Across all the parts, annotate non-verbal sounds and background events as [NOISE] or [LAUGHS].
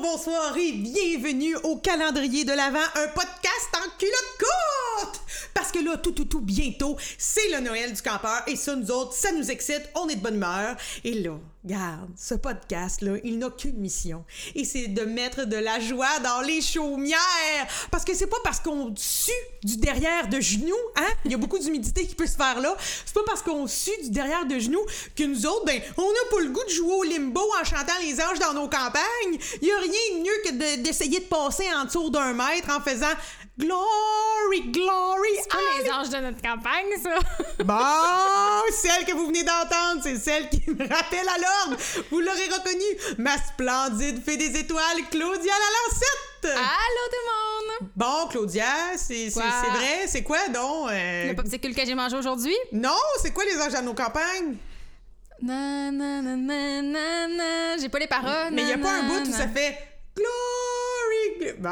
Bonsoir et bienvenue au calendrier de l'Avent, un podcast en culotte courte! Là, tout, tout, tout, bientôt, c'est le Noël du campeur et ça, nous autres, ça nous excite, on est de bonne humeur. Et là, Garde, ce podcast-là, il n'a qu'une mission. Et c'est de mettre de la joie dans les chaumières. Parce que c'est pas parce qu'on sue du derrière de genoux, hein? Il y a beaucoup d'humidité qui peut se faire là. C'est pas parce qu'on sue du derrière de genoux que nous autres, ben, on n'a pas le goût de jouer au limbo en chantant les anges dans nos campagnes. Il y a rien de mieux que d'essayer de, passer en dessous d'un mètre en faisant Glory, glory. C'est pas les anges de notre campagne, ça. [LAUGHS] bon, celle que vous venez d'entendre, c'est celle qui me rappelle à l'ordre. Vous l'aurez reconnue, ma splendide fée des étoiles, Claudia la Lancette. Allô tout le monde. Bon, Claudia, c'est vrai. C'est quoi, donc? Euh... Le popsicle que j'ai mangé aujourd'hui? Non, c'est quoi les anges de nos campagnes? Na, na, na, na, na, J'ai pas les paroles. Mais il y a pas un bout où ça fait Glory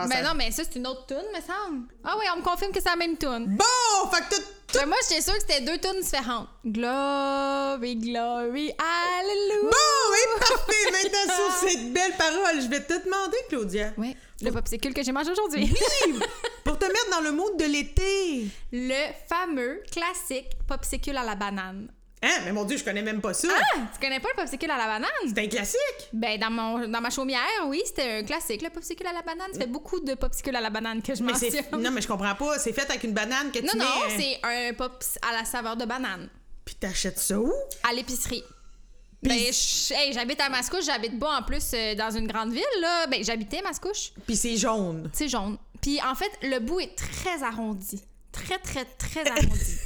mais non, mais ça, c'est une autre tune, me semble. Ah oui, on me confirme que c'est la même tune. Bon, fait que tout. Ben, moi, j'étais sûre que c'était deux tunes différentes. Glory, glory, hallelujah. Bon, et parfait. [LAUGHS] Maintenant, sur cette belle parole, je vais te demander, Claudia. Oui. Le popsicle que j'ai mangé aujourd'hui. Oui! [LAUGHS] pour te mettre dans le mood de l'été. Le fameux classique popsicle à la banane. Hein? Mais mon Dieu, je connais même pas ça. Ah! Tu connais pas le popsicle à la banane? C'est un classique? Ben, dans, mon, dans ma chaumière, oui, c'était un classique, le popsicle à la banane. Ça fait beaucoup de popsicle à la banane que je mais mentionne. Non, mais je comprends pas. C'est fait avec une banane que tu non, mets... Non, non, c'est un pop à la saveur de banane. Puis t'achètes ça où? À l'épicerie. Ben, j'habite à Mascouche, j'habite pas en plus euh, dans une grande ville, là. Ben, j'habitais Mascouche. Puis c'est jaune. C'est jaune. Puis en fait, le bout est très arrondi. Très, très, très [LAUGHS] arrondi.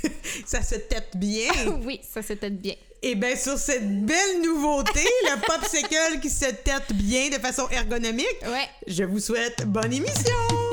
ça se tête bien. [LAUGHS] oui, ça se tête bien. Et bien, sur cette belle nouveauté, le popsicle qui se tête bien de façon ergonomique, ouais. je vous souhaite bonne émission!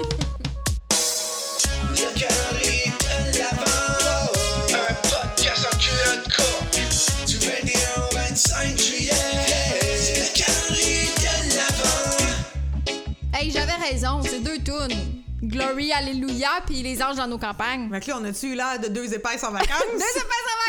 Glory, Alléluia, puis les anges dans nos campagnes. Mais là, on a-tu eu l'air de deux épaisses en vacances? [LAUGHS] deux épaisses en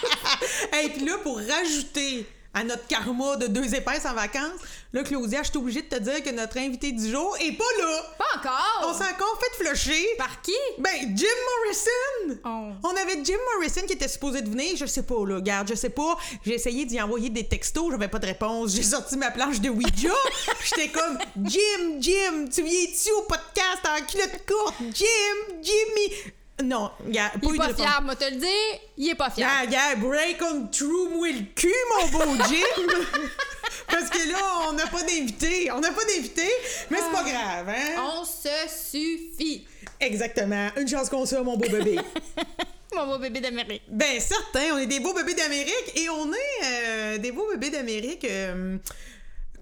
vacances! [LAUGHS] Et puis là, pour rajouter à notre karma de deux épaisses en vacances. Là, Claudia, je suis obligée de te dire que notre invité du jour est pas là. Pas encore? On s'est encore fait flusher. Par qui? Ben, Jim Morrison. Oh. On avait Jim Morrison qui était supposé de venir. Je sais pas, là. Garde, je sais pas. J'ai essayé d'y envoyer des textos. J'avais pas de réponse. J'ai sorti ma planche de Ouija. [LAUGHS] J'étais comme, Jim, Jim, tu viens-tu au podcast en culotte courte? Jim, Jimmy. Non, gars, pas Il est pas fier, moi te le dire, il est pas fier. Gars, gars, break on through moi le cul, mon beau [LAUGHS] Jim! Parce que là, on n'a pas d'invité. On n'a pas d'invité, mais c'est pas grave, hein? On se suffit. Exactement. Une chance qu'on soit, mon beau bébé. [LAUGHS] mon beau bébé d'Amérique. Ben, certain, on est des beaux bébés d'Amérique et on est euh, des beaux bébés d'Amérique. Euh,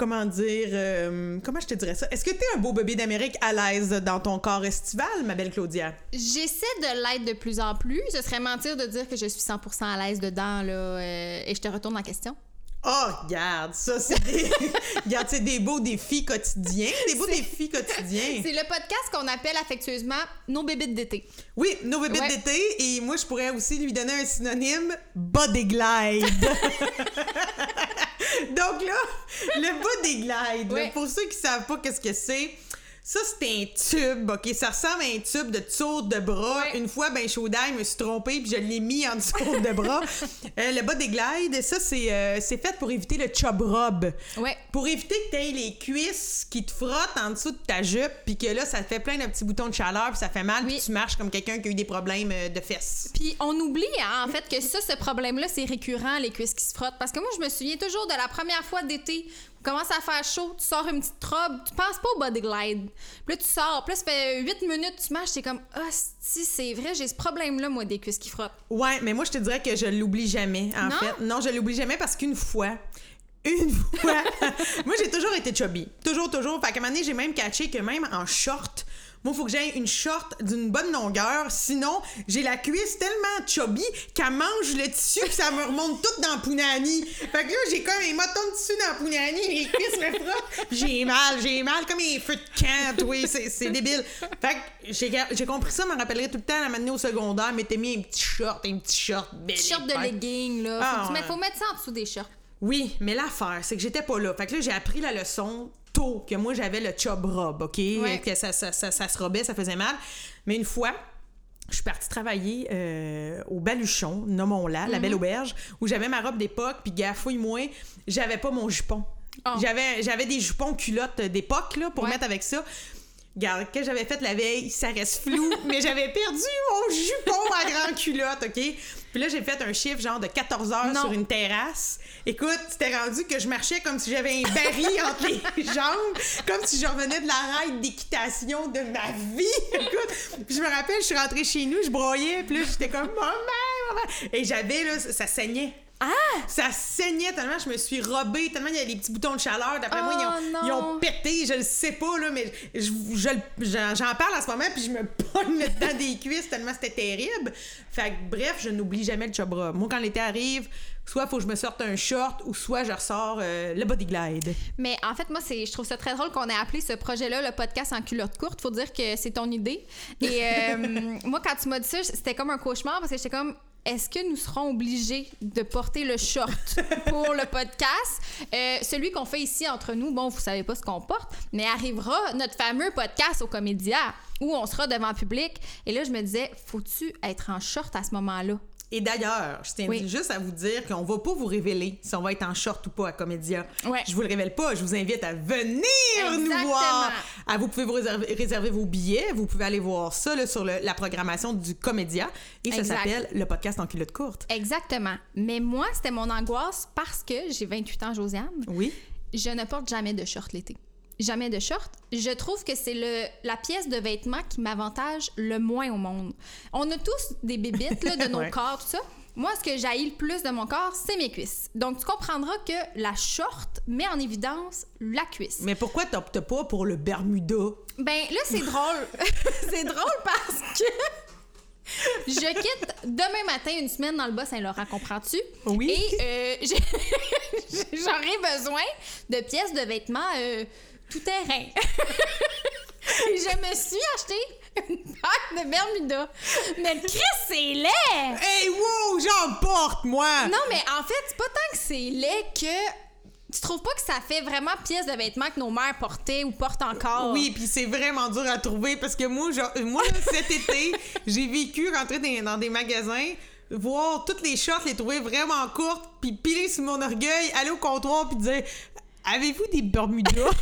comment dire, euh, comment je te dirais ça? Est-ce que tu es un beau bébé d'Amérique à l'aise dans ton corps estival, ma belle Claudia? J'essaie de l'être de plus en plus. Ce serait mentir de dire que je suis 100% à l'aise dedans, là. Euh, et je te retourne la question. Oh, regarde, ça, c'est des... [LAUGHS] regarde, c'est des beaux défis quotidiens. Des beaux défis quotidiens. [LAUGHS] C'est le podcast qu'on appelle affectueusement Nos bébés d'été. Oui, Nos bébés d'été. Et moi, je pourrais aussi lui donner un synonyme Body Glide. [LAUGHS] Donc là, le body glide, pour ceux qui savent pas qu'est-ce que c'est, ça, c'est un tube, OK? Ça ressemble à un tube de tour de bras. Une fois, ben, Chaudin me suis trompée, puis je l'ai mis en [LAUGHS] dessous de bras. euh, le body glide, ça, c'est euh, fait pour éviter le chub rub. Ouais. Pour éviter que tu aies les cuisses qui te frottent en dessous de ta jupe, puis que là, ça te fait plein de petits boutons de chaleur, puis ça fait mal, puis tu marches comme quelqu'un qui a eu des problèmes euh, de fesses. Puis on oublie, hein, en fait, que ça, ce problème-là, c'est récurrent, les cuisses qui se frottent. Parce que moi, je me souviens toujours de la première fois d'été commence à faire chaud, tu sors une petite robe, tu penses pas au body glide. Puis là, tu sors, puis là, ça fait 8 minutes, tu marches, t'es comme, ah, si, c'est vrai, j'ai ce problème-là, moi, des cuisses qui frottent. Ouais, mais moi, je te dirais que je l'oublie jamais, en fait. Non, je l'oublie jamais parce qu'une fois, [LAUGHS] une fois, [LAUGHS] moi, j'ai toujours été chubby. Toujours, toujours. Fait qu'à un moment donné, j'ai même catché que même en short, moi, il faut que j'aie une short d'une bonne longueur. Sinon, j'ai la cuisse tellement chubby qu'elle mange le tissu puis ça me remonte tout dans Punani. Fait que là, j'ai comme un moton de tissu dans Punani, les cuisses me frottent. J'ai mal, j'ai mal comme un feu de camp, oui, c'est débile. Fait que j'ai compris ça, me rappellerai tout le temps à la matinée au secondaire, mettez mis un petit short, un petit short belle. Short de legging, là. Faut, ah, faut mettre ça en dessous des shorts. Oui, mais l'affaire, c'est que j'étais pas là. Fait que là, j'ai appris la leçon tôt que moi, j'avais le chub robe, OK? Ouais. Que ça, ça, ça, ça se robait, ça faisait mal. Mais une fois, je suis partie travailler euh, au Baluchon, nommons-la, la Mhm. belle auberge, où j'avais ma robe d'époque, puis gars, fouille-moi, j'avais pas mon jupon. Oh. J'avais, j'avais des jupons culottes d'époque, là, pour Ouais. mettre avec ça. Regarde, que j'avais fait la veille, ça reste flou, [LAUGHS] mais j'avais perdu mon jupon à grande culotte, OK? Puis là, j'ai fait un chiffre genre de 14 heures Non. sur une terrasse. Écoute, c'était rendu que je marchais comme si j'avais un baril [LAUGHS] entre les jambes, comme si je revenais de la ride d'équitation de ma vie. [LAUGHS] Écoute, puis je me rappelle, je suis rentrée chez nous, je broyais, puis là, j'étais comme maman, maman. Et j'avais, là, ça saignait. Ah! Ça saignait tellement, je me suis robée, tellement il y a des petits boutons de chaleur. D'après moi, ils Oh, ont, ils ont pété, je le sais pas, là, mais je, je j'en j'en parle en ce moment, puis je me [LAUGHS] pogne dedans des cuisses tellement c'était terrible. Fait que, bref, je n'oublie jamais le chobra. Moi, quand l'été arrive, soit faut que je me sorte un short, ou soit je ressors euh, le body glide. Mais en fait, moi, c'est, je trouve ça très drôle qu'on ait appelé ce projet-là le podcast en culotte courte. Faut dire que c'est ton idée. Et euh, [LAUGHS] moi, quand tu m'as dit ça, c'était comme un cauchemar parce que j'étais comme. Est-ce que nous serons obligés de porter le short [LAUGHS] pour le podcast? Euh, celui qu'on fait ici entre nous, bon, vous savez pas ce qu'on porte, mais arrivera notre fameux podcast au Comédia où on sera devant le public. Et là, je me disais, faut-tu être en short à ce moment-là? Et d'ailleurs, je tiens Oui. juste à vous dire qu'on va pas vous révéler si on va être en short ou pas à Comédia. Ouais. Je vous le révèle pas, je vous invite à venir nous voir. Ah, vous pouvez vous réserver, réserver vos billets, vous pouvez aller voir ça là, sur le- la programmation du Comédia et ça s'appelle le podcast en culotte courte. Exactement. Mais moi, c'était mon angoisse parce que j'ai 28 ans, Josiane. Oui. Je ne porte jamais de short l'été. Jamais de short. Je trouve que c'est le la pièce de vêtement qui m'avantage le moins au monde. On a tous des bébites là, de [LAUGHS] nos Ouais. corps, tout ça. Moi, ce que j'haïs le plus de mon corps, c'est mes cuisses. Donc, tu comprendras que la short met en évidence la cuisse. Mais pourquoi t'optes pas pour le Bermuda? Ben là, c'est drôle. [LAUGHS] c'est drôle parce que je quitte demain matin une semaine dans le Bas-Saint-Laurent, comprends-tu? Oui. Et euh, [LAUGHS] j'aurai besoin de pièces de vêtements euh, tout terrain. [LAUGHS] Et je me suis acheté une paire de Bermuda. Mais Chris, c'est laid! Hey, wow, j'en porte, moi! Non, mais en fait, c'est pas tant que c'est laid que. Tu trouves pas que ça fait vraiment pièce de vêtements que nos mères portaient ou portent encore? Oui, puis c'est vraiment dur à trouver parce que moi, genre, moi cet [LAUGHS] été, j'ai vécu rentrer dans, dans des magasins, voir toutes les shorts, les trouver vraiment courtes, puis piler sur mon orgueil, aller au comptoir, puis dire Avez-vous des Bermudas? [LAUGHS]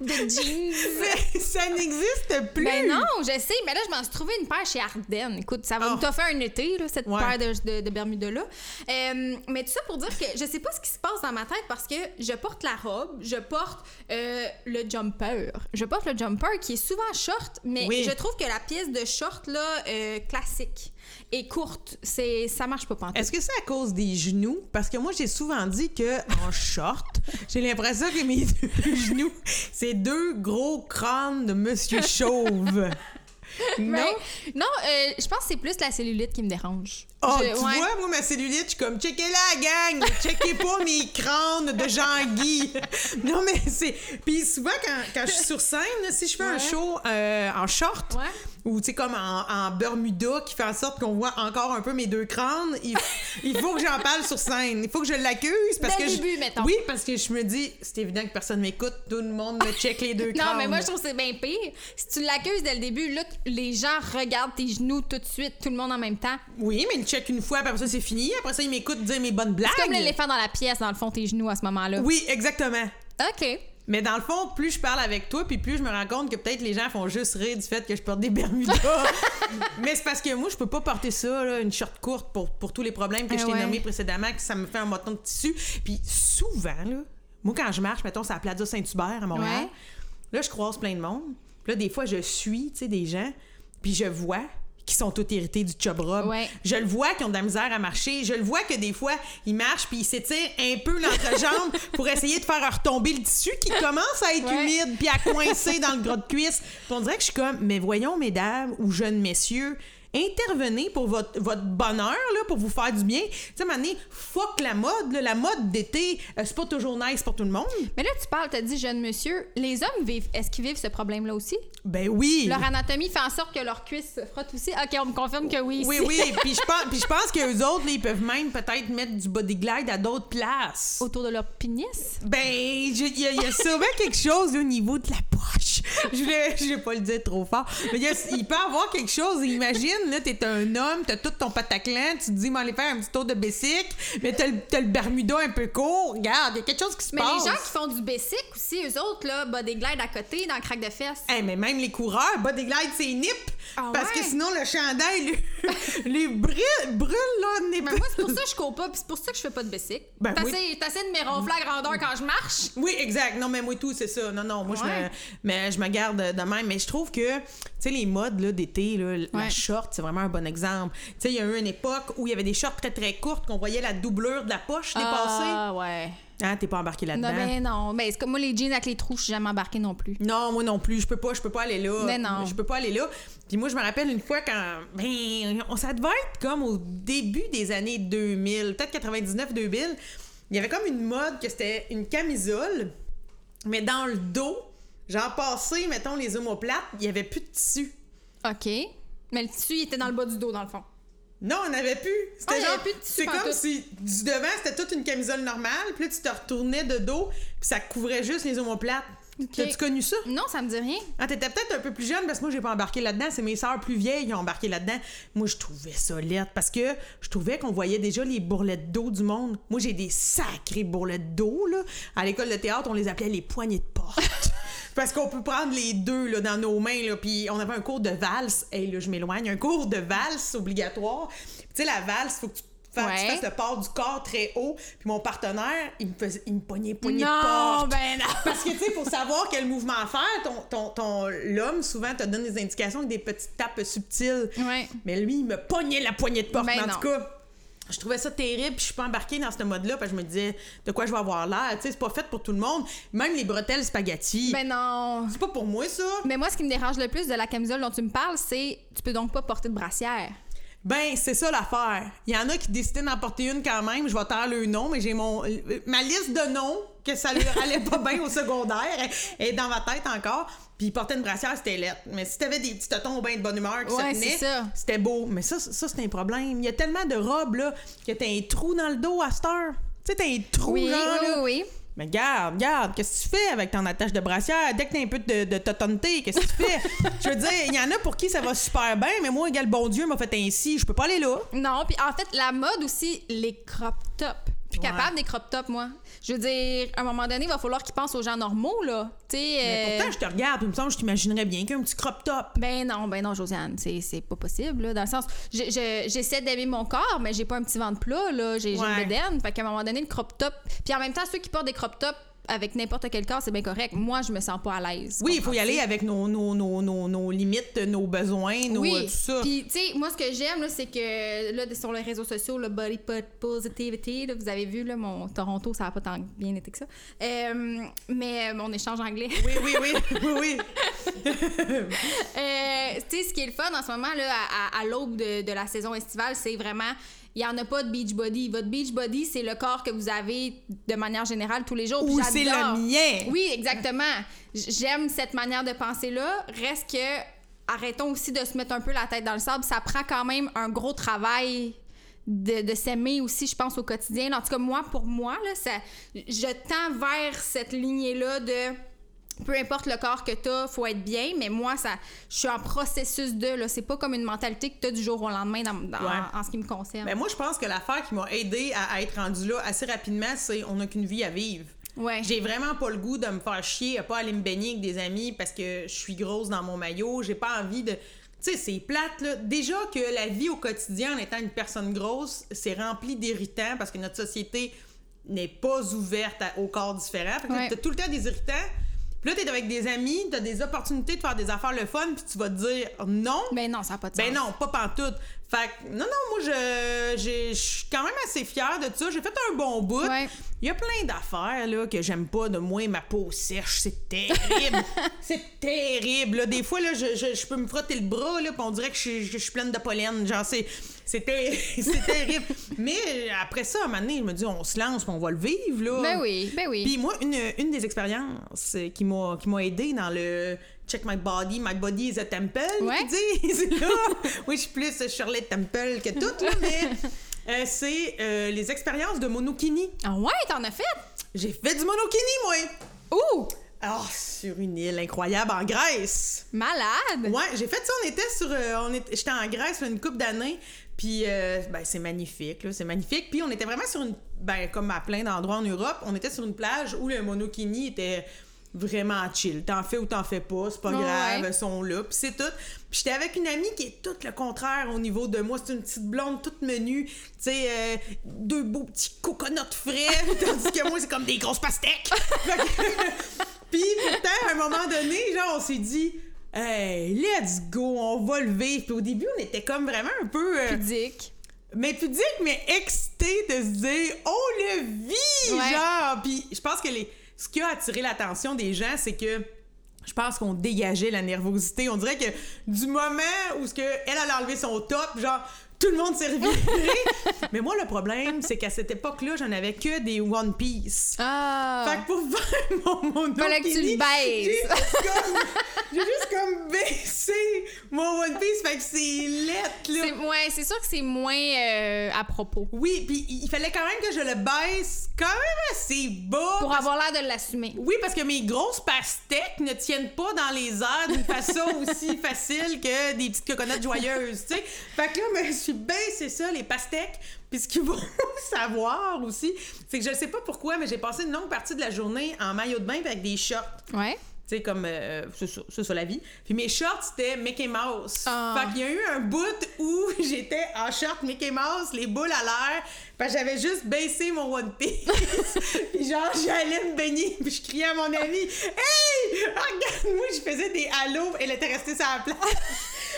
De jeans. Mais ça n'existe plus Ben non, je sais, mais là, je m'en suis trouvé une paire chez Ardennes. Écoute, ça va Oh. nous toffer un été, là, cette Ouais. paire de, de, de Bermuda-là. Euh, mais tout ça pour dire que je sais pas ce qui se passe dans ma tête parce que je porte la robe, je porte euh, le jumper. Je porte le jumper qui est souvent short, mais Oui. je trouve que la pièce de short, là, euh, classique et courte, c'est, ça marche pas pantoute. Est-ce que c'est à cause des genoux? Parce que moi, j'ai souvent dit que en short, [LAUGHS] j'ai l'impression que mes [LAUGHS] deux genoux, c'est deux gros crânes de Monsieur [LAUGHS] Chauve. non? Non, euh, je pense que c'est plus la cellulite qui me dérange. Oh, Je- tu ouais. vois, moi, ma cellulite, je suis comme, checkez-la, gang! Checkez pas mes crânes de Jean-Guy! non, mais c'est... Puis souvent, quand, quand je suis sur scène, si je fais un show euh, en short, Ouais. Ou tu sais, comme en, en Bermuda, qui fait en sorte qu'on voit encore un peu mes deux crânes, il, [LAUGHS] il faut que j'en parle sur scène. Il faut que je l'accuse, parce Dès que... je- début, mettons. Oui, parce que je me dis, c'est évident que personne m'écoute, tout le monde me check les deux [LAUGHS] crânes. Non, mais moi, je trouve que c'est bien pire. Si tu l'accuses dès le début, là, les gens regardent tes genoux tout de suite, tout le monde en même temps. Oui, mais ils me check une fois, après ça, c'est fini. Après ça, ils m'écoutent dire mes bonnes blagues. C'est comme l'éléphant dans la pièce, dans le fond, tes genoux à ce moment-là. Oui, exactement. OK. Mais dans le fond, plus je parle avec toi, puis plus je me rends compte que peut-être les gens font juste rire du fait que je porte des [LAUGHS] Bermudas. Mais c'est parce que moi, je peux pas porter ça, là, une short courte, pour, pour tous les problèmes que Ah je t'ai ouais. nommés précédemment, que ça me fait un moton de tissu. Puis souvent, là, moi, quand je marche, mettons, c'est à la Plaza Saint-Hubert à Montréal, Ouais. là, je croise plein de monde. Puis là, des fois, je suis, tu sais, des gens, puis je vois qui sont tous hérités du. Ouais. Je le vois qu'ils ont de la misère à marcher. Je le vois que des fois, ils marchent puis ils s'étirent un peu l'entrejambe [LAUGHS] pour essayer de faire retomber le tissu qui commence à être Ouais. humide puis à coincer dans le gros de cuisse. Puis on dirait que je suis comme, mais voyons, mesdames ou jeunes messieurs, intervenez pour votre, votre bonheur, là, pour vous faire du bien. Tu sais, donné, fuck la mode, là. la mode d'été, euh, c'est pas toujours nice pour tout le monde. Mais là, tu parles, t'as dit jeune monsieur. Les hommes vivent, est-ce qu'ils vivent ce problème-là aussi? Ben oui. Leur anatomie fait en sorte que leurs cuisses se frottent aussi. Ok, on me confirme que oui. Oui, ici. oui, [LAUGHS] puis je pense, puis je pense qu'eux autres, là, ils peuvent même peut-être mettre du body glide à d'autres places. Autour de leur pénis? Ben, il y, y a sûrement quelque chose au niveau de la poche. [LAUGHS] Je voulais, je vais pas le dire trop fort. Mais il, y a- il peut y avoir quelque chose. Imagine, là, t'es un homme, t'as tout ton pataclan, tu te dis, m'en aller faire un petit tour de bicycle, mais t'as le, Bermuda un peu court. Regarde, il y a quelque chose qui se Mais passe. les gens qui font du basic aussi, eux autres, là, body glide à côté, dans le crack de fesses. Hey, mais même les coureurs, body glide, c'est nip. Ah parce ouais? que sinon, le chandail, lui, [LAUGHS] les brûle, brûle, là, n'est Mais moi, c'est pour ça que je cours pas, puis c'est pour ça que je fais pas de basic. Ben oui. T'essaies t'essaies de me ronfler à grandeur quand je marche? Oui, exact. Non, mais moi tout, c'est ça. Non, non, moi je me, mais je me garde de même. Mais je trouve que, tu sais, les modes d'été, la short, c'est vraiment un bon exemple. Tu sais, il y a eu une époque où il y avait des shorts très très courtes qu'on voyait la doublure de la poche dépasser. Ah, ouais. Ah, t'es pas embarqué là-dedans. Non, ben non. Ben, c'est comme moi, les jeans avec les trous, je suis jamais embarquée non plus. Non, moi non plus, je peux pas, je peux pas aller là. Mais non. Je peux pas aller là. Puis moi, je me rappelle une fois quand, ben, on- ça devait être comme au début des années 2000, peut-être 99-2000. Il y avait comme une mode que c'était une camisole, mais dans le dos, genre passé, mettons, les omoplates, il y avait plus de tissu. OK. Mais le tissu, il était dans le bas du dos, dans le fond. Non, on n'avait plus. C'était Ah, il y avait genre, plus de tissu c'est comme si du devant, c'était toute une camisole normale, puis là, tu te retournais de dos, puis ça couvrait juste les omoplates. T'as-tu connu ça? Non, ça me dit rien. Ah, t'étais peut-être un peu plus jeune parce que moi, j'ai pas embarqué là-dedans. C'est mes sœurs plus vieilles qui ont embarqué là-dedans. Moi, je trouvais ça laid parce que je trouvais qu'on voyait déjà les bourrelettes d'eau du monde. Moi, j'ai des sacrées bourrelettes d'eau, là. À l'école de théâtre, on les appelait les poignées de porte. [LAUGHS] Parce qu'on peut prendre les deux là, dans nos mains, là, puis on avait un cours de valse. Hey, là, je m'éloigne. Un cours de valse obligatoire. Tu sais, la valse, faut que tu, fasses le port du corps très haut. Puis mon partenaire, il me, faisait, il me pognait poignée de non, porte. ben non. [LAUGHS] Parce que, tu sais, pour savoir quel mouvement faire, ton, ton, ton, l'homme, souvent, te donne des indications avec des petites tapes subtiles. Ouais. Mais lui, il me pognait la poignée de porte. Ben en non. tout cas, je trouvais ça terrible, puis je suis pas embarquée dans ce mode-là, parce que je me disais, de quoi je vais avoir l'air? Tu sais, c'est pas fait pour tout le monde. Même les bretelles spaghetti, Ben non. c'est pas pour moi, ça. Mais moi, ce qui me dérange le plus de la camisole dont tu me parles, c'est tu peux donc pas porter de brassière. Ben, c'est ça l'affaire. Il y en a qui décidaient d'en porter une quand même. Je vais taire le nom, mais j'ai mon ma liste de noms que ça leur allait pas bien au secondaire est dans ma tête encore. Puis porter une brassière, c'était lettre. Mais si t'avais des petits totons au bain de bonne humeur qui Ouais, se tenaient, c'était beau. Mais ça, ça c'est un problème. Il y a tellement de robes là que t'as un trou dans le dos à cette heure. Tu sais, t'as un trou Oui, genre, oui, là. oui. Mais garde, garde, qu'est-ce que tu fais avec ton attache de brassière? Dès que t'as un peu de, de qu'est-ce que tu fais? Je veux dire, il y en a pour qui ça va super bien, mais moi, égal bon Dieu m'a fait ainsi. Je peux pas aller là. Non, puis en fait, la mode aussi, les crop tops. Je suis Ouais. capable des crop tops, moi. Je veux dire, à un moment donné, il va falloir qu'ils pensent aux gens normaux, là. Tu sais. Mais euh, pourtant, je te regarde, il me semble que je t'imaginerais bien qu'un petit crop top. Ben non, ben non, Josiane, c'est c'est pas possible, là, dans le sens, je- je- j'essaie d'aimer mon corps, mais j'ai pas un petit ventre plat, là, j'ai j'ai Ouais. une bédaine, fait qu'à un moment donné, le crop top, puis en même temps, ceux qui portent des crop tops avec n'importe quel corps, c'est bien correct. Moi, je me sens pas à l'aise. Oui, il faut y aller avec nos, nos, nos, nos, nos limites, nos besoins, nos, Oui, euh, tout ça. puis tu sais, moi ce que j'aime c'est que là sur les réseaux sociaux, le body po- positivity, là, vous avez vu là, mon Toronto, ça a pas tant bien été que ça. Euh, mais mon échange anglais. Oui, oui, oui, [LAUGHS] oui, oui. Euh, tu sais, ce qui est le fun en ce moment, là, à, à- à l'aube de, de la saison estivale, c'est vraiment. Il n'y en a pas de beach body. Votre beach body, c'est le corps que vous avez de manière générale tous les jours. Ou c'est le mien. Oui, exactement. J'aime cette manière de penser-là. Reste que, arrêtons aussi de se mettre un peu la tête dans le sable. Ça prend quand même un gros travail de, de s'aimer aussi, je pense, au quotidien. En tout cas, moi, pour moi, là, ça, je tends vers cette lignée-là de peu importe le corps que t'as, faut être bien, mais moi, ça, je suis en processus de, là, c'est pas comme une mentalité que t'as du jour au lendemain dans, dans- Ouais. en, en ce qui me concerne. Ben moi, je pense que l'affaire qui m'a aidé à, à être rendu là assez rapidement, c'est on n'a qu'une vie à vivre. ouais. J'ai vraiment pas le goût de me faire chier à pas aller me baigner avec des amis parce que je suis grosse dans mon maillot. J'ai pas envie de. Tu sais, c'est plate, là. Déjà que la vie au quotidien, en étant une personne grosse, c'est rempli d'irritants parce que notre société n'est pas ouverte à- aux corps différents. Fait que Ouais. t'as tout le temps des irritants. Puis là, t'es avec des amis, t'as des opportunités de faire des affaires le fun, puis tu vas te dire non. Ben non, ça n'a pas de sens. Ben non, pas pantoute. Fait que, non, non, moi, je suis quand même assez fière de ça. J'ai fait un bon bout. Ouais. Il y a plein d'affaires là, que j'aime pas de moi, ma peau sèche. C'est terrible. [LAUGHS] c'est terrible. là. Des fois, là, je, je, je peux me frotter le bras, là, puis on dirait que je, suis- je suis pleine de pollen. Genre, c'est, c'est, ter- [LAUGHS] c'est terrible. Mais après ça, à un moment donné, je me dis, on se lance, puis on va le vivre. Là. Ben oui, ben oui. Puis moi, une, une des expériences qui m'a, qui m'a aidé dans le Check My Body, My Body is a Temple, Ouais. disent, [LAUGHS] [LAUGHS] oui, je suis plus Shirley Temple que tout, là, mais euh, c'est euh, les expériences de monokini. Ah ouais, t'en as fait? J'ai fait du monokini, moi! Ouh! Ah, sur une île incroyable en Grèce. Malade! Ouais, j'ai fait ça. On était sur, euh, on était, j'étais en Grèce là, une couple d'années. Puis, euh, ben, c'est magnifique, là, c'est magnifique. Puis, on était vraiment sur une, ben, comme à plein d'endroits en Europe, on était sur une plage où le monokini était vraiment chill. T'en fais ou t'en fais pas, c'est pas Ouais. grave, elles sont là, puis c'est tout. Puis j'étais avec une amie qui est tout le contraire au niveau de moi. C'est une petite blonde toute menue, tu sais, euh, deux beaux petits coconuts frais, [LAUGHS] tandis que moi, c'est comme des grosses pastèques. [LAUGHS] [LAUGHS] Puis pourtant, à un moment donné, genre, on s'est dit... Hey, let's go, on va le vivre. Puis au début, on était comme vraiment un peu. euh, Pudique. mais pudique, mais excité de se dire, on le vit, Ouais. genre. Puis je pense que les, ce qui a attiré l'attention des gens, c'est que je pense qu'on dégageait la nervosité. On dirait que du moment où elle allait enlever son top, genre tout le monde s'est reviré. [LAUGHS] mais moi, le problème, c'est qu'à cette époque-là, j'en avais que des One Piece. Ah! Fait que pour faire [LAUGHS] mon, mon Fallait que tu le. J'ai juste comme, baissé mon One Piece. Fait que c'est lettre, là. C'est- ouais, c'est sûr que c'est moins euh, à propos. Oui, puis il fallait quand même que je le baisse quand même assez bas. Pour avoir l'air de l'assumer. Oui, parce que mes grosses pastèques ne tiennent pas dans les airs d'une façon aussi facile que des petites coconuts joyeuses, tu sais. Fait que là, je suis baissé ça, les pastèques. Puis ce qu'il faut [LAUGHS] savoir aussi, c'est que je sais pas pourquoi, mais j'ai passé une longue partie de la journée en maillot de bain avec des shorts. Ouais. Tu sais, comme, euh, c'est ça, c'est la vie. Puis mes shorts, c'était Mickey Mouse. Ah. Fait qu'il y a eu un bout où [LAUGHS] j'étais en short Mickey Mouse, les boules à l'air. Fait que j'avais juste baissé mon One Piece. [LAUGHS] puis genre, j'allais me baigner, puis je criais à mon ami Hey! Regarde-moi, je faisais des halos. Elle était restée sur la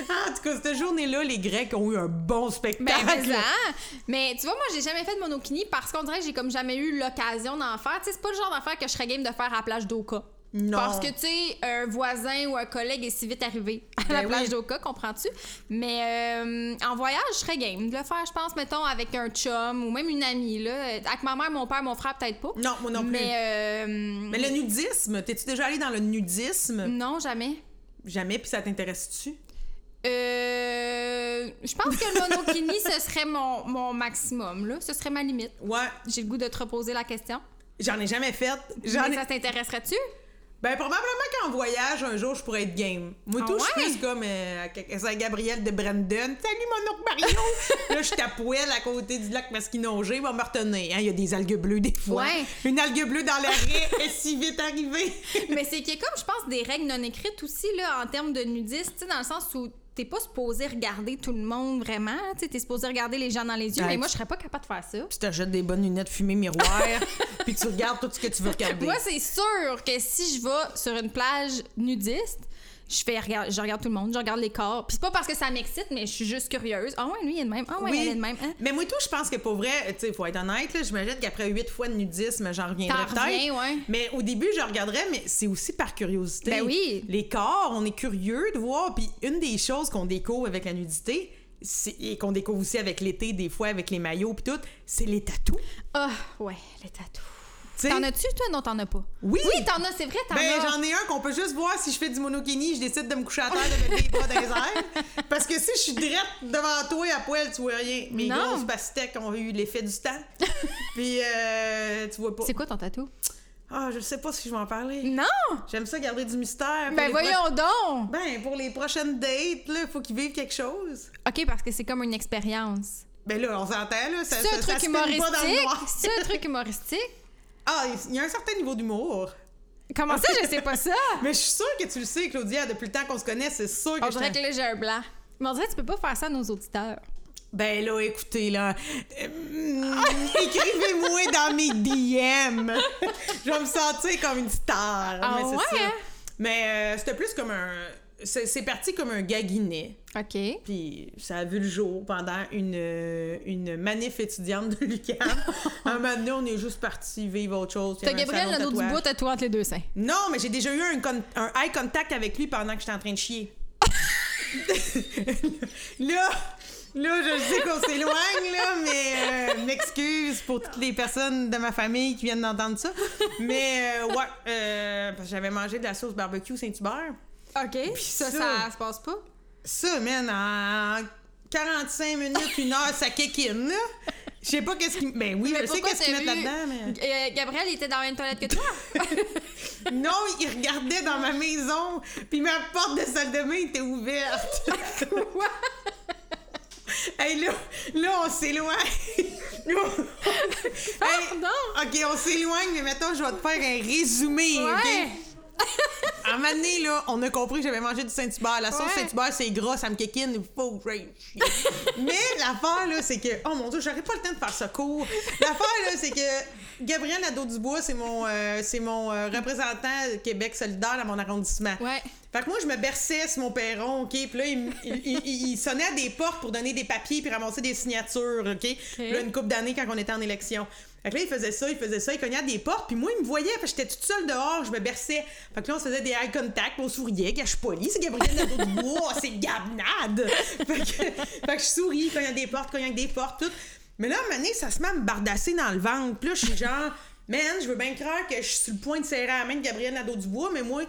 place. en tout cas, cette journée-là, les Grecs ont eu un bon Ben, spectacle. mais, hein. mais tu vois, moi, j'ai jamais fait de monokini parce qu'on dirait que j'ai comme jamais eu l'occasion d'en faire. Tu sais, c'est pas le genre d'affaire que je serais game de faire à la plage d'Oka. Non. Parce que, tu sais, un voisin ou un collègue est si vite arrivé à la Ben plage oui. d'Oka, comprends-tu? Mais euh, en voyage, je serais game de le faire, je pense, mettons, avec un chum ou même une amie, là. Avec ma mère, mon père, mon frère, peut-être pas. Non, moi non plus. Mais, euh, Mais le nudisme, t'es-tu déjà allé dans le nudisme? non, jamais. Jamais, puis ça t'intéresse-tu? Euh, je pense que le monokini, ce serait mon, mon maximum, là. Ce serait ma limite. Ouais, J'ai le goût de te reposer la question. j'en ai jamais fait. J'en Mais ai... ça t'intéresserait-tu? Ben, probablement qu'en voyage, un jour, je pourrais être game. Moi, Ah tout, je suis plus comme euh, Saint-Gabriel de Brandon. Salut, mon oncle Mario! là, je suis à poêle à côté du lac Masquinongé. Il va me retenir. hein. Il y a des algues bleues, des fois. Ouais. Une algue bleue dans l'arrêt [LAUGHS] est si vite arrivée. Mais c'est qu'il y a comme, je pense, des règles non écrites aussi, là, en termes de nudisme, tu sais, dans le sens où t'es pas supposé regarder tout le monde vraiment, tu t'es supposé regarder les gens dans les yeux, Ouais. mais moi, je serais pas capable de faire ça. Puis tu t'achètes des bonnes lunettes fumées miroir, [LAUGHS] puis tu regardes tout ce que tu veux regarder. Moi, c'est sûr que si je vais sur une plage nudiste, je fais regarde, je regarde tout le monde, je regarde les corps. Puis c'est pas parce que ça m'excite, mais je suis juste curieuse. Ah ouais, lui il est de même. Ah ouais, elle est de même. Hein? Mais moi, tout, je pense que pour vrai, tu sais, faut être honnête, là, j'imagine qu'après huit fois de nudisme, j'en reviendrai peut-être. ouais. Mais au début, je regarderais, mais c'est aussi par curiosité. Ben oui. Les corps, on est curieux de voir. Puis une des choses qu'on découvre avec la nudité, et qu'on découvre aussi avec l'été, des fois, avec les maillots, puis tout, c'est les tatous. Ah ouais, les tatous. T'en as-tu, toi? Non, t'en as pas. Oui. Oui, t'en as, c'est vrai, t'en Ben, as. j'en ai un qu'on peut juste voir si je fais du monokini, je décide de me coucher à terre, de mettre les bras dans les airs. [LAUGHS] Parce que si je suis drette devant toi à poil, tu vois rien. Mes Non. grosses pastèques ont eu l'effet du temps. [LAUGHS] Puis, euh, tu vois pas. C'est quoi ton tatou? Ah, je sais pas si je vais en parler. Non! J'aime ça garder du mystère. Ben voyons donc! Ben, pour les prochaines dates, là, faut qu'ils vivent quelque chose. OK, parce que c'est comme une expérience. Ben là, on s'entend, là. Ça, C'est ça, un ça truc se filme pas dans le humoristique? noir. C'est un truc [LAUGHS] humoristique? Ah, il y a un certain niveau d'humour. Comment ça, je sais pas ça? [LAUGHS] Mais je suis sûre que tu le sais, Claudia, depuis le temps qu'on se connaît, c'est sûr que On je dirait que là, j'ai un blanc. Mais on dirait que tu peux pas faire ça à nos auditeurs. Ben là, écoutez, là, euh, [LAUGHS] écrivez-moi dans mes DM. je vais me sentir comme une star. Ah mais c'est ouais, ça. Mais euh, c'était plus comme un... c'est parti comme un gaguinet. OK. Puis ça a vu le jour pendant une, une manif étudiante de l'UQAM. [LAUGHS] un moment donné, on est juste parti vivre autre chose. T'as Gabriel tatouage. Dubois tatoué entre les deux seins. Non, mais j'ai déjà eu un, con- un eye contact avec lui pendant que j'étais en train de chier. [LAUGHS] là, là, je sais qu'on s'éloigne, là, mais euh, m'excuse pour toutes les personnes de ma famille qui viennent d'entendre ça. Mais euh, ouais, euh, parce que j'avais mangé de la sauce barbecue Saint-Hubert. OK. ça, ça, ça se passe pas? Ça, man, en 45 minutes, une heure, ça kékine, là. Je sais pas qu'est-ce qui. Ben oui, Mais je sais qu'est-ce qu'ils mettent là-dedans, mais. Euh, Gabriel il était dans la même toilette que toi? [LAUGHS] Non, il regardait dans ma maison, puis ma porte de salle de bain était ouverte. [LAUGHS] Quoi? hey, là, là, on s'éloigne. Pardon? OK, on s'éloigne, mais mettons, je vais te faire un résumé, Ouais. OK? À un moment donné, là, on a compris que j'avais mangé du Saint-Hubert. La sauce Ouais. Saint-Hubert, c'est gras, ça me kékine, il faut que. [LAUGHS] Mais l'affaire, là, c'est que... Oh mon Dieu, j'aurais pas le temps de faire ça court. L'affaire, là, c'est que Gabriel Nadeau-Dubois, c'est mon, euh, c'est mon euh, représentant Québec solidaire dans mon arrondissement. Ouais. Fait que moi, je me berçais sur mon perron, OK? Puis là, il, m- il- il- il sonnait à des portes pour donner des papiers puis ramasser des signatures, OK? Là, une couple d'années quand on était en élection. Fait que là, il faisait ça, il faisait ça, il cognait à des portes, puis moi, il me voyait, parce que j'étais toute seule dehors, je me berçais. Fait que là, on se faisait des eye contact, on souriait, que je suis polie, c'est Gabriel Nadeau-Dubois, [LAUGHS] c'est Gabnade! [LAUGHS] Fait que, fait que je souris, cognais à des portes, cognais à des portes, tout. Mais là, à un moment ça se met à me bardasser dans le ventre. Puis là, je suis genre, man, je veux bien croire que je suis sur le point de serrer la main de Gabriel Nadeau-Dubois, mais moi,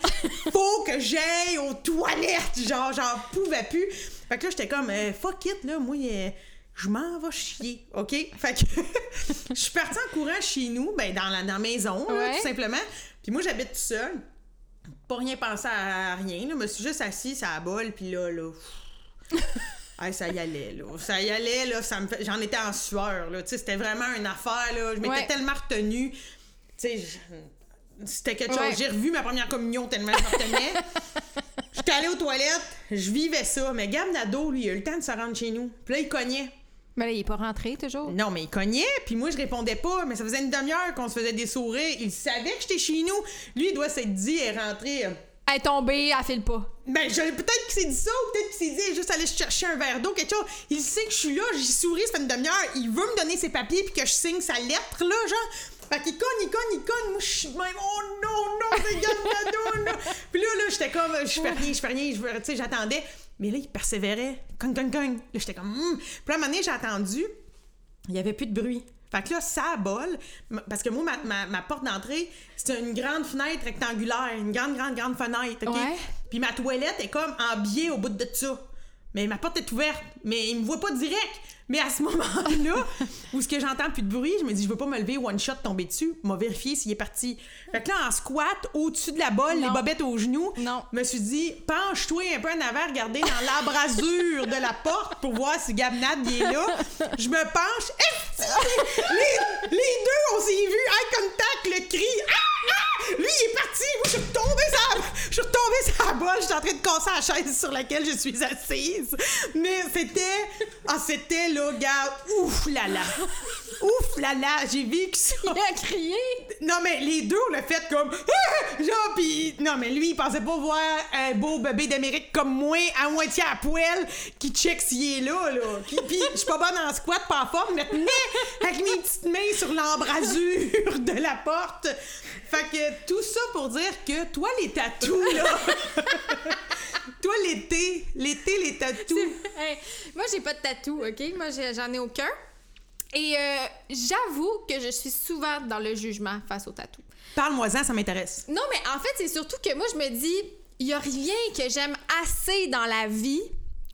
faut que j'aille aux toilettes. Genre, j'en pouvais plus. Fait que là, j'étais comme, euh, fuck it, là, moi, je m'en vais chier, OK? Fait que [LAUGHS] je suis partie en courant chez nous, ben, dans la, dans la maison, là, Ouais. tout simplement. Puis moi, j'habite tout seul. Pas rien pensé à rien. Je me suis juste assise à la bol, puis là, là... [LAUGHS] Hey, ça y allait, là. Ça y allait, là. Ça me fait- J'en étais en sueur, là. Tu sais, c'était vraiment une affaire, là. Je m'étais Ouais. tellement retenue. Tu sais, je- c'était quelque Ouais. chose. J'ai revu ma première communion tellement je me retenais. [LAUGHS] J'étais allée aux toilettes, je vivais ça. Mais Gab Nadeau, lui, il a eu le temps de se rendre chez nous. Puis là, il cognait. Mais là, il est pas rentré toujours. Non, mais il cognait, puis moi, je répondais pas. Mais ça faisait une demi-heure qu'on se faisait des sourires. Il savait que j'étais chez nous. Lui, il doit s'être dit, elle est rentrée. Elle est tombée, elle file pas. ben, je- peut-être qu'il s'est dit ça, ou peut-être qu'il s'est dit, juste aller chercher un verre d'eau, quelque chose. Il sait que je suis là, j'y souris, ça fait une demi-heure. Il veut me donner ses papiers, puis que je signe sa lettre, là, genre. Fait qu'il cogne, il cogne, il cogne. Moi, je suis même, oh non, non, c'est Gab non. Puis là, là, j'étais comme, je fais rien, je fais rien, je veux- tu sais, j'attendais. Mais là, il persévérait. Cogne, cogne, cogne. Là, j'étais comme, hum. Puis là, à un moment donné, j'ai attendu. Il n'y avait plus de bruit. Fait que là, ça bol. Parce que moi, ma, ma- ma porte d'entrée, c'est une grande fenêtre rectangulaire. Une grande, grande, grande fenêtre. OK? Ouais. Puis ma toilette est comme en biais au bout de ça. Mais ma porte est ouverte. Mais il me voit pas direct. Mais à ce moment-là, où ce que j'entends plus de bruit, je me dis, je veux pas me lever one shot, tomber dessus. M'a vérifié s'il est parti. Fait que là, en squat, au-dessus de la bolle, les bobettes aux genoux, Non. je me suis dit, penche-toi un peu en avant, regarder dans l'embrasure de la porte pour voir si Gabnad il est là. Je me penche. Les, les deux, on s'est vus, eye contact, le cri. Ah! Ah! Lui, il est parti. Moi, je suis retombée sur la, je suis retombée sur la bolle. J'étais en train de casser la chaise sur laquelle je suis assise. Mais c'était. Ah, c'était là, Ouf là là. Ouf là là. J'ai vécu ça. Il a crié. Non, mais les deux, on l'a fait comme. Ah! Genre, pis. Non, mais lui, il pensait pas voir un beau bébé d'Amérique comme moi, à moitié à poil, qui check s'il est là, là. Qui- Pis, je suis pas bonne en squat, pas en forme, mais avec mes petites mains sur l'embrasure de la porte. Fait que tout ça pour dire que toi, les tatous, là. toi, l'été, l'été, les tatous. Hey, moi, j'ai pas de tatou, OK? Moi, j'en ai aucun. Et euh, j'avoue que je suis souvent dans le jugement face au tatou. Parle-moi-en, ça m'intéresse. Non, mais en fait, c'est surtout que moi, je me dis, il y a rien que j'aime assez dans la vie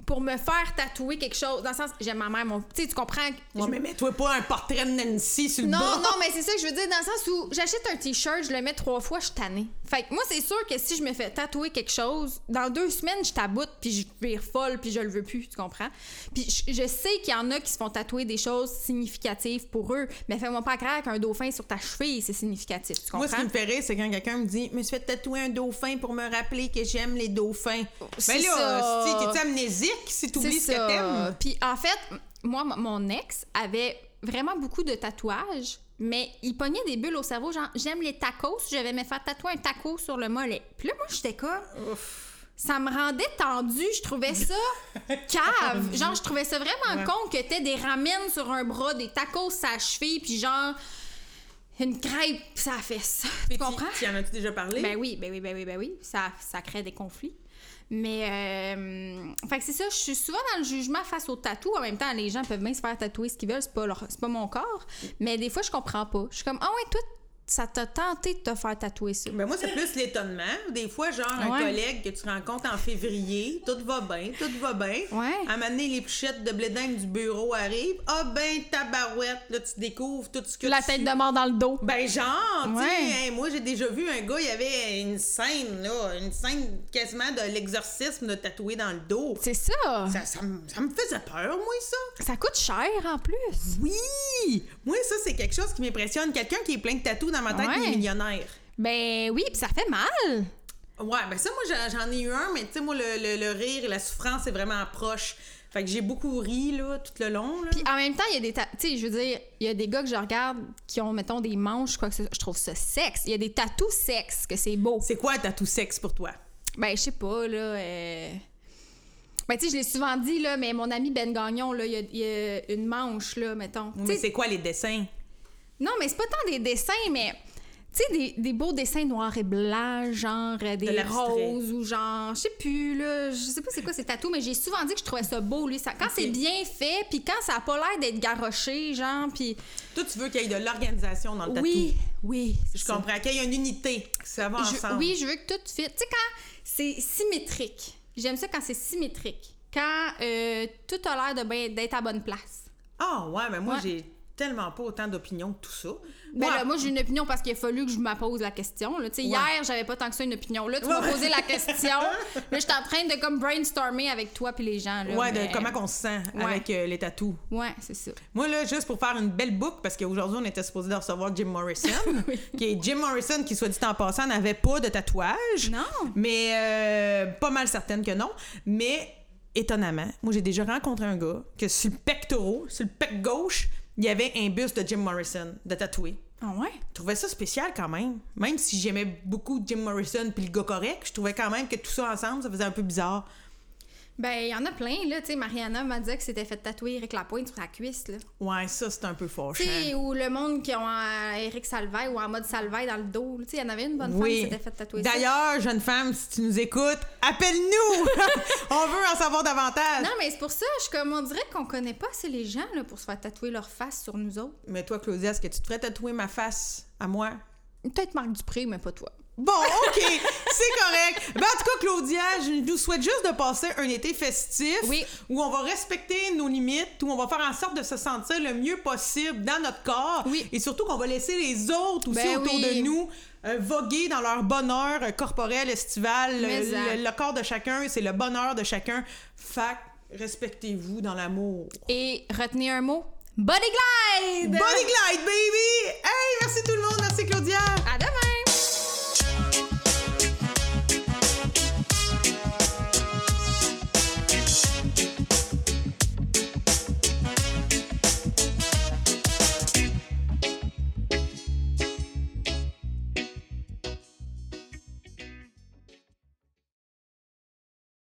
pour me faire tatouer quelque chose. Dans le sens, j'aime ma mère, mon. Tu tu comprends? Ouais, mais mets-toi pas un portrait de Nancy sur le Non, bras. non, mais c'est ça que je veux dire, dans le sens où j'achète un t-shirt, je le mets trois fois, je suis tannée. Fait que moi, c'est sûr que si je me fais tatouer quelque chose, dans deux semaines, je taboute, puis je vire folle, puis je le veux plus, tu comprends? Puis je, je sais qu'il y en a qui se font tatouer des choses significatives pour eux, mais fais-moi pas croire qu'un dauphin sur ta cheville, c'est significatif, tu comprends? Moi, ce qui me fait rire, c'est quand quelqu'un me dit « Je me suis fait tatouer un dauphin pour me rappeler que j'aime les dauphins. » C'est Ben là, ça. si t'es amnésique? Si t'oublies ce que t'aimes. Puis en fait, moi, mon ex avait vraiment beaucoup de tatouages, mais il pognait des bulles au cerveau, genre j'aime les tacos, je vais me faire tatouer un taco sur le mollet. Puis là, moi, j'étais comme, ça me rendait tendue. Je trouvais ça [LAUGHS] cave. Genre, je trouvais ça vraiment Ouais. con que t'aies des ramen sur un bras, des tacos la cheville, puis genre, une crêpe, ça fait ça. Tu comprends? Tu en as-tu déjà parlé? Ben oui, ben oui, ben oui, ben oui. Ça, ça crée des conflits. Mais, euh, fait que c'est ça, je suis souvent dans le jugement face au tatou. En même temps, les gens peuvent bien se faire tatouer ce qu'ils veulent, c'est pas, leur- c'est pas mon corps. Mais des fois, je comprends pas. Je suis comme, ah ouais, toi, ça t'a tenté de te faire tatouer ça? Ben moi, c'est plus l'étonnement. Des fois, genre, un collègue que tu rencontres en février, tout va bien, tout va bien. Ouais. À un moment donné, les pichettes de blé d'Inde du bureau arrivent. Ah ben, tabarouette, là, tu découvres tout ce que La tu... tête de mort dans le dos. Ben genre, tu sais, Ouais. moi j'ai déjà vu un gars, il y avait une scène, là, une scène quasiment de l'exorcisme de tatoué dans le dos. C'est ça. Ça, ça me faisait peur, moi, ça. Ça coûte cher en plus. Oui! Moi, ça, c'est quelque chose qui m'impressionne. Quelqu'un qui est plein de tatous dans ma tête, Ouais. il est millionnaire. Ben oui, puis ça fait mal. Ouais, ben ça, moi, j'en- ai eu un, mais tu sais, moi, le, le- le rire et la souffrance, c'est vraiment proche. Fait que j'ai beaucoup ri, là, tout le long, là. Puis en même temps, il y a des. Tu sais, je veux dire, il y a des gars que je regarde qui ont, mettons, des manches, quoi que ce soit. Je trouve ça sexe. Il y a des tatous sexes, que c'est beau. C'est quoi un tatou sexe pour toi? Ben, je sais pas, là. euh, Ben, tu sais, je l'ai souvent dit, là, mais mon ami Ben Gagnon, là, il y a, il y a une manche, là, mettons. Mais c'est quoi les dessins? Non, mais c'est pas tant des dessins, mais. Tu sais, des, des beaux dessins noirs et blancs, genre euh, des roses ou genre, je sais plus, là, je sais pas c'est quoi ces tatous, mais j'ai souvent dit que je trouvais ça beau, lui. Ça, quand c'est bien fait, puis quand ça a pas l'air d'être garoché, genre, puis. Toi, tu veux qu'il y ait de l'organisation dans le tatou. Oui, oui. Je ça. comprends. Qu'il y ait une unité. Que ça va Je- ensemble. oui, je veux que tout fit. Tu sais, quand c'est symétrique, j'aime ça quand c'est symétrique. Quand euh, tout a l'air de ben- d'être à bonne place. Ah, ouais, mais moi, Ouais. j'ai tellement pas autant d'opinions que tout ça. Ben Ouais. là, moi, j'ai une opinion parce qu'il a fallu que je me pose la question. Là. Ouais. Hier, j'avais pas tant que ça une opinion. Là, tu m'as posé la question. Là, je suis en train de comme brainstormer avec toi puis les gens. Là, Ouais, mais- de comment qu'on se sent Ouais. avec euh, les tatous. Ouais, c'est ça. Moi, là, juste pour faire une belle boucle, parce qu'aujourd'hui, on était supposé de recevoir Jim Morrison, [LAUGHS] qui est Jim Morrison, qui, soit dit en passant, n'avait pas de tatouage. Non. Mais euh, pas mal certaine que non. Mais étonnamment, moi, j'ai déjà rencontré un gars que sur le pectoral, sur le pec gauche, il y avait un buste de Jim Morrison, de tatoué. Ah ouais? Je trouvais ça spécial quand même. Même si j'aimais beaucoup Jim Morrison puis le gars correct, je trouvais quand même que tout ça ensemble, ça faisait un peu bizarre. Ben, il y en a plein, là. Tu sais, Mariana m'a dit que c'était fait tatouer Eric Lapointe sur la cuisse, là. Ouais, ça, c'est un peu fort. Tu sais, ou le monde qui ont euh, Eric Salvaille ou en mode Salvaille dans le dos. Tu sais, il y en avait une bonne femme qui s'était fait tatouer ça. D'ailleurs, jeune femme, si tu nous écoutes, appelle-nous! [LAUGHS] on veut en savoir davantage. Non, mais c'est pour ça, je comme on dirait qu'on connaît pas assez les gens là, pour se faire tatouer leur face sur nous autres. Mais toi, Claudia, est-ce que tu te ferais tatouer ma face à moi? Peut-être Marc Dupré, mais pas toi. Bon, OK, c'est correct. Ben, en tout cas, Claudia, je nous souhaite juste de passer un été festif Oui. où on va respecter nos limites, où on va faire en sorte de se sentir le mieux possible dans notre corps Oui. et surtout qu'on va laisser les autres aussi Ben autour oui. de nous euh, voguer dans leur bonheur euh, corporel, estival. Ça. le- le corps de chacun, c'est le bonheur de chacun. Fac, respectez-vous dans l'amour. Et retenez un mot Body Glide! Body glide, baby! Hey, merci tout le monde, merci Claudia! À demain!